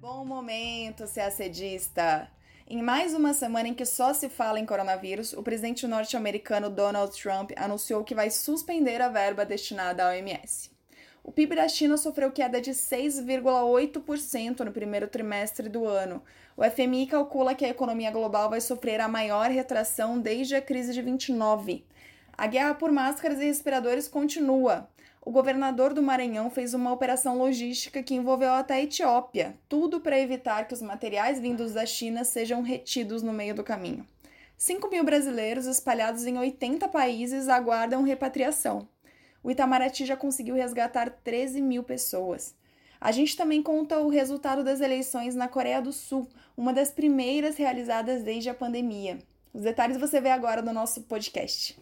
Bom momento, ser assedista! Em mais uma semana em que só se fala em coronavírus, o presidente norte-americano Donald Trump anunciou que vai suspender a verba destinada à OMS. O PIB da China sofreu queda de 6,8% no primeiro trimestre do ano. O FMI calcula que a economia global vai sofrer a maior retração desde a crise de 29. A guerra por máscaras e respiradores continua o governador do Maranhão fez uma operação logística que envolveu até a Etiópia, tudo para evitar que os materiais vindos da China sejam retidos no meio do caminho. 5 mil brasileiros espalhados em 80 países aguardam repatriação. O Itamaraty já conseguiu resgatar 13 mil pessoas. A gente também conta o resultado das eleições na Coreia do Sul, uma das primeiras realizadas desde a pandemia. Os detalhes você vê agora no nosso podcast.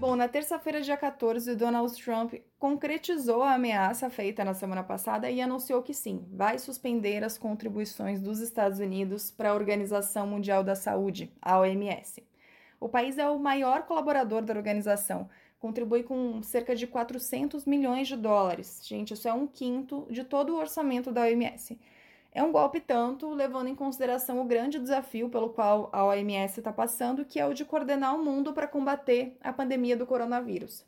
Bom, na terça-feira, dia 14, Donald Trump concretizou a ameaça feita na semana passada e anunciou que sim, vai suspender as contribuições dos Estados Unidos para a Organização Mundial da Saúde, a OMS. O país é o maior colaborador da organização, contribui com cerca de 400 milhões de dólares. Gente, isso é um quinto de todo o orçamento da OMS. É um golpe tanto, levando em consideração o grande desafio pelo qual a OMS está passando, que é o de coordenar o mundo para combater a pandemia do coronavírus.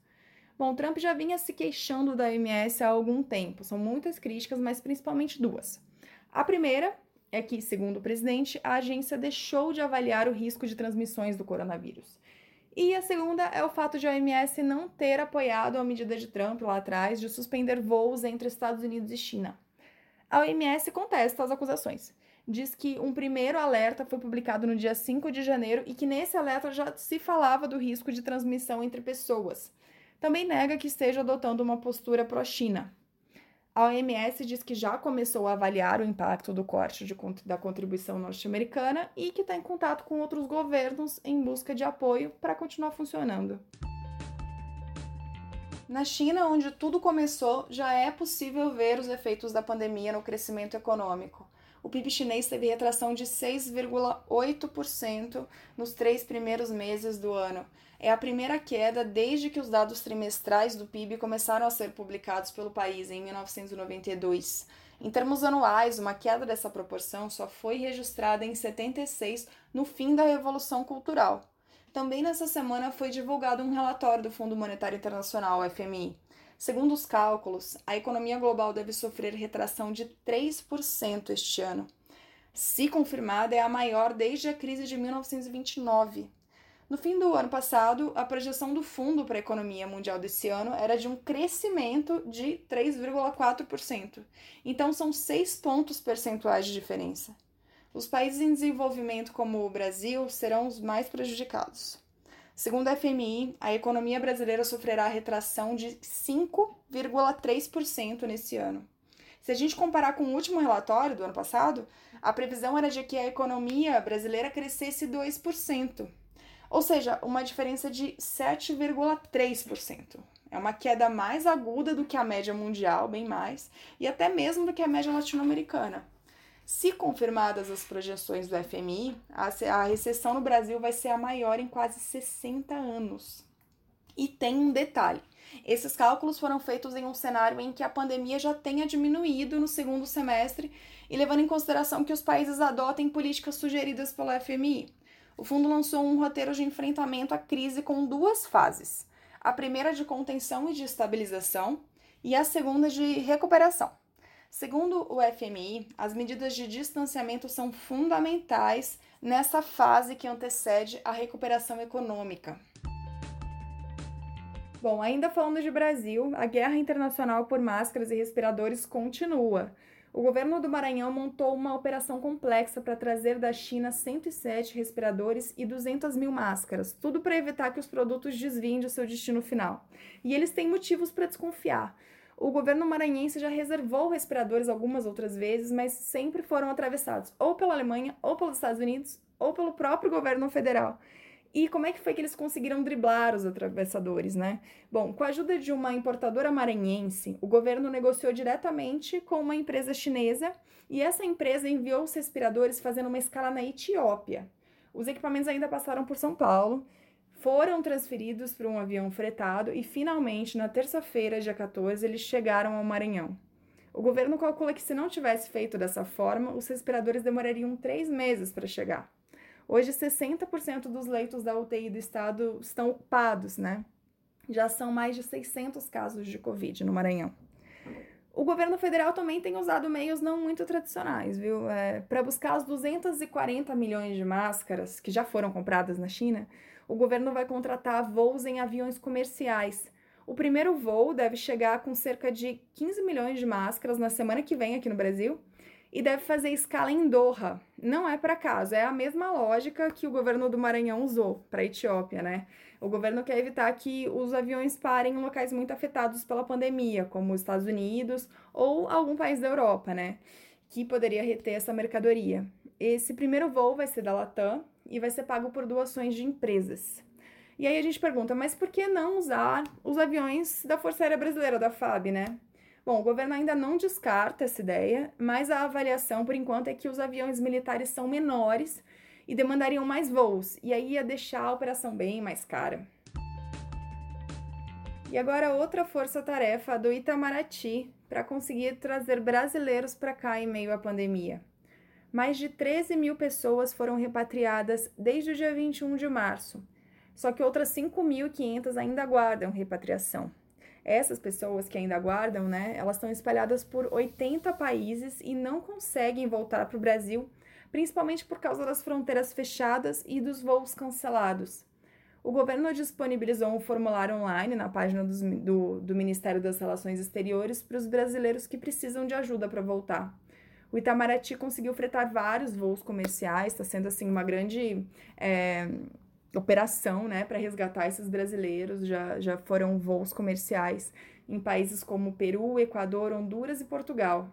Bom, Trump já vinha se queixando da OMS há algum tempo. São muitas críticas, mas principalmente duas. A primeira é que, segundo o presidente, a agência deixou de avaliar o risco de transmissões do coronavírus. E a segunda é o fato de a OMS não ter apoiado a medida de Trump lá atrás de suspender voos entre Estados Unidos e China. A OMS contesta as acusações. Diz que um primeiro alerta foi publicado no dia 5 de janeiro e que nesse alerta já se falava do risco de transmissão entre pessoas. Também nega que esteja adotando uma postura pró-China. A OMS diz que já começou a avaliar o impacto do corte de, da contribuição norte-americana e que está em contato com outros governos em busca de apoio para continuar funcionando. Na China, onde tudo começou, já é possível ver os efeitos da pandemia no crescimento econômico. O PIB chinês teve retração de 6,8% nos três primeiros meses do ano. É a primeira queda desde que os dados trimestrais do PIB começaram a ser publicados pelo país em 1992. Em termos anuais, uma queda dessa proporção só foi registrada em 76, no fim da Revolução Cultural. Também nessa semana foi divulgado um relatório do Fundo Monetário Internacional, FMI. Segundo os cálculos, a economia global deve sofrer retração de 3% este ano. Se confirmada, é a maior desde a crise de 1929. No fim do ano passado, a projeção do Fundo para a Economia Mundial desse ano era de um crescimento de 3,4%. Então, são 6 pontos percentuais de diferença. Os países em desenvolvimento, como o Brasil, serão os mais prejudicados. Segundo a FMI, a economia brasileira sofrerá retração de 5,3% nesse ano. Se a gente comparar com o último relatório do ano passado, a previsão era de que a economia brasileira crescesse 2%, ou seja, uma diferença de 7,3%. É uma queda mais aguda do que a média mundial, bem mais, e até mesmo do que a média latino-americana. Se confirmadas as projeções do FMI, a recessão no Brasil vai ser a maior em quase 60 anos. E tem um detalhe: esses cálculos foram feitos em um cenário em que a pandemia já tenha diminuído no segundo semestre e levando em consideração que os países adotem políticas sugeridas pelo FMI. O fundo lançou um roteiro de enfrentamento à crise com duas fases: a primeira de contenção e de estabilização, e a segunda de recuperação. Segundo o FMI, as medidas de distanciamento são fundamentais nessa fase que antecede a recuperação econômica. Bom, ainda falando de Brasil, a guerra internacional por máscaras e respiradores continua. O governo do Maranhão montou uma operação complexa para trazer da China 107 respiradores e 200 mil máscaras, tudo para evitar que os produtos desviem de seu destino final. E eles têm motivos para desconfiar o governo maranhense já reservou respiradores algumas outras vezes, mas sempre foram atravessados ou pela Alemanha, ou pelos Estados Unidos, ou pelo próprio governo federal. E como é que foi que eles conseguiram driblar os atravessadores, né? Bom, com a ajuda de uma importadora maranhense, o governo negociou diretamente com uma empresa chinesa e essa empresa enviou os respiradores fazendo uma escala na Etiópia. Os equipamentos ainda passaram por São Paulo foram transferidos para um avião fretado e finalmente, na terça-feira, dia 14, eles chegaram ao Maranhão. O governo calcula que se não tivesse feito dessa forma, os respiradores demorariam três meses para chegar. Hoje, 60% dos leitos da UTI do estado estão ocupados, né? Já são mais de 600 casos de Covid no Maranhão. O governo federal também tem usado meios não muito tradicionais, viu? É, para buscar as 240 milhões de máscaras que já foram compradas na China, o governo vai contratar voos em aviões comerciais o primeiro voo deve chegar com cerca de 15 milhões de máscaras na semana que vem aqui no Brasil e deve fazer escala em Doha. Não é para casa, é a mesma lógica que o governo do Maranhão usou para a Etiópia, né? O governo quer evitar que os aviões parem em locais muito afetados pela pandemia, como os Estados Unidos ou algum país da Europa, né? Que poderia reter essa mercadoria. Esse primeiro voo vai ser da Latam e vai ser pago por doações de empresas. E aí a gente pergunta, mas por que não usar os aviões da Força Aérea Brasileira, da FAB, né? Bom, o governo ainda não descarta essa ideia, mas a avaliação por enquanto é que os aviões militares são menores e demandariam mais voos, e aí ia deixar a operação bem mais cara. E agora outra força-tarefa do Itamaraty para conseguir trazer brasileiros para cá em meio à pandemia. Mais de 13 mil pessoas foram repatriadas desde o dia 21 de março só que outras 5.500 ainda aguardam repatriação. Essas pessoas que ainda aguardam, né, elas estão espalhadas por 80 países e não conseguem voltar para o Brasil, principalmente por causa das fronteiras fechadas e dos voos cancelados. O governo disponibilizou um formulário online na página dos, do, do Ministério das Relações Exteriores para os brasileiros que precisam de ajuda para voltar. O Itamaraty conseguiu fretar vários voos comerciais, está sendo assim uma grande é, operação, né, para resgatar esses brasileiros. Já, já foram voos comerciais em países como Peru, Equador, Honduras e Portugal.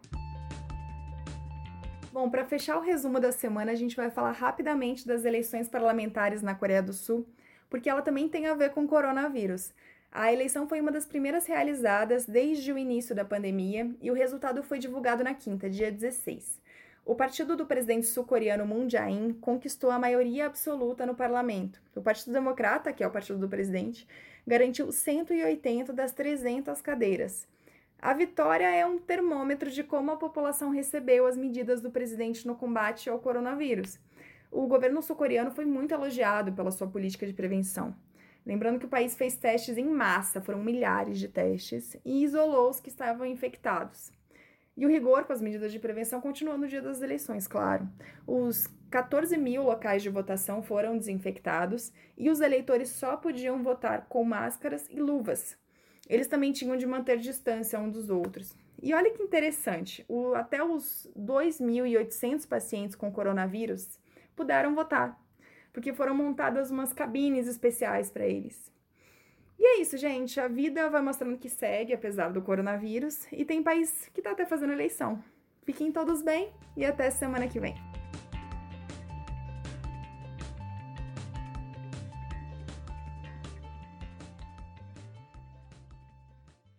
Bom, para fechar o resumo da semana, a gente vai falar rapidamente das eleições parlamentares na Coreia do Sul, porque ela também tem a ver com o coronavírus. A eleição foi uma das primeiras realizadas desde o início da pandemia e o resultado foi divulgado na quinta, dia 16. O partido do presidente sul-coreano Moon Jae-in conquistou a maioria absoluta no parlamento. O Partido Democrata, que é o partido do presidente, garantiu 180 das 300 cadeiras. A vitória é um termômetro de como a população recebeu as medidas do presidente no combate ao coronavírus. O governo sul-coreano foi muito elogiado pela sua política de prevenção. Lembrando que o país fez testes em massa, foram milhares de testes, e isolou os que estavam infectados. E o rigor com as medidas de prevenção continuou no dia das eleições, claro. Os 14 mil locais de votação foram desinfectados e os eleitores só podiam votar com máscaras e luvas. Eles também tinham de manter distância um dos outros. E olha que interessante, o, até os 2.800 pacientes com coronavírus puderam votar, porque foram montadas umas cabines especiais para eles. E é isso, gente. A vida vai mostrando que segue, apesar do coronavírus, e tem país que tá até fazendo eleição. Fiquem todos bem e até semana que vem.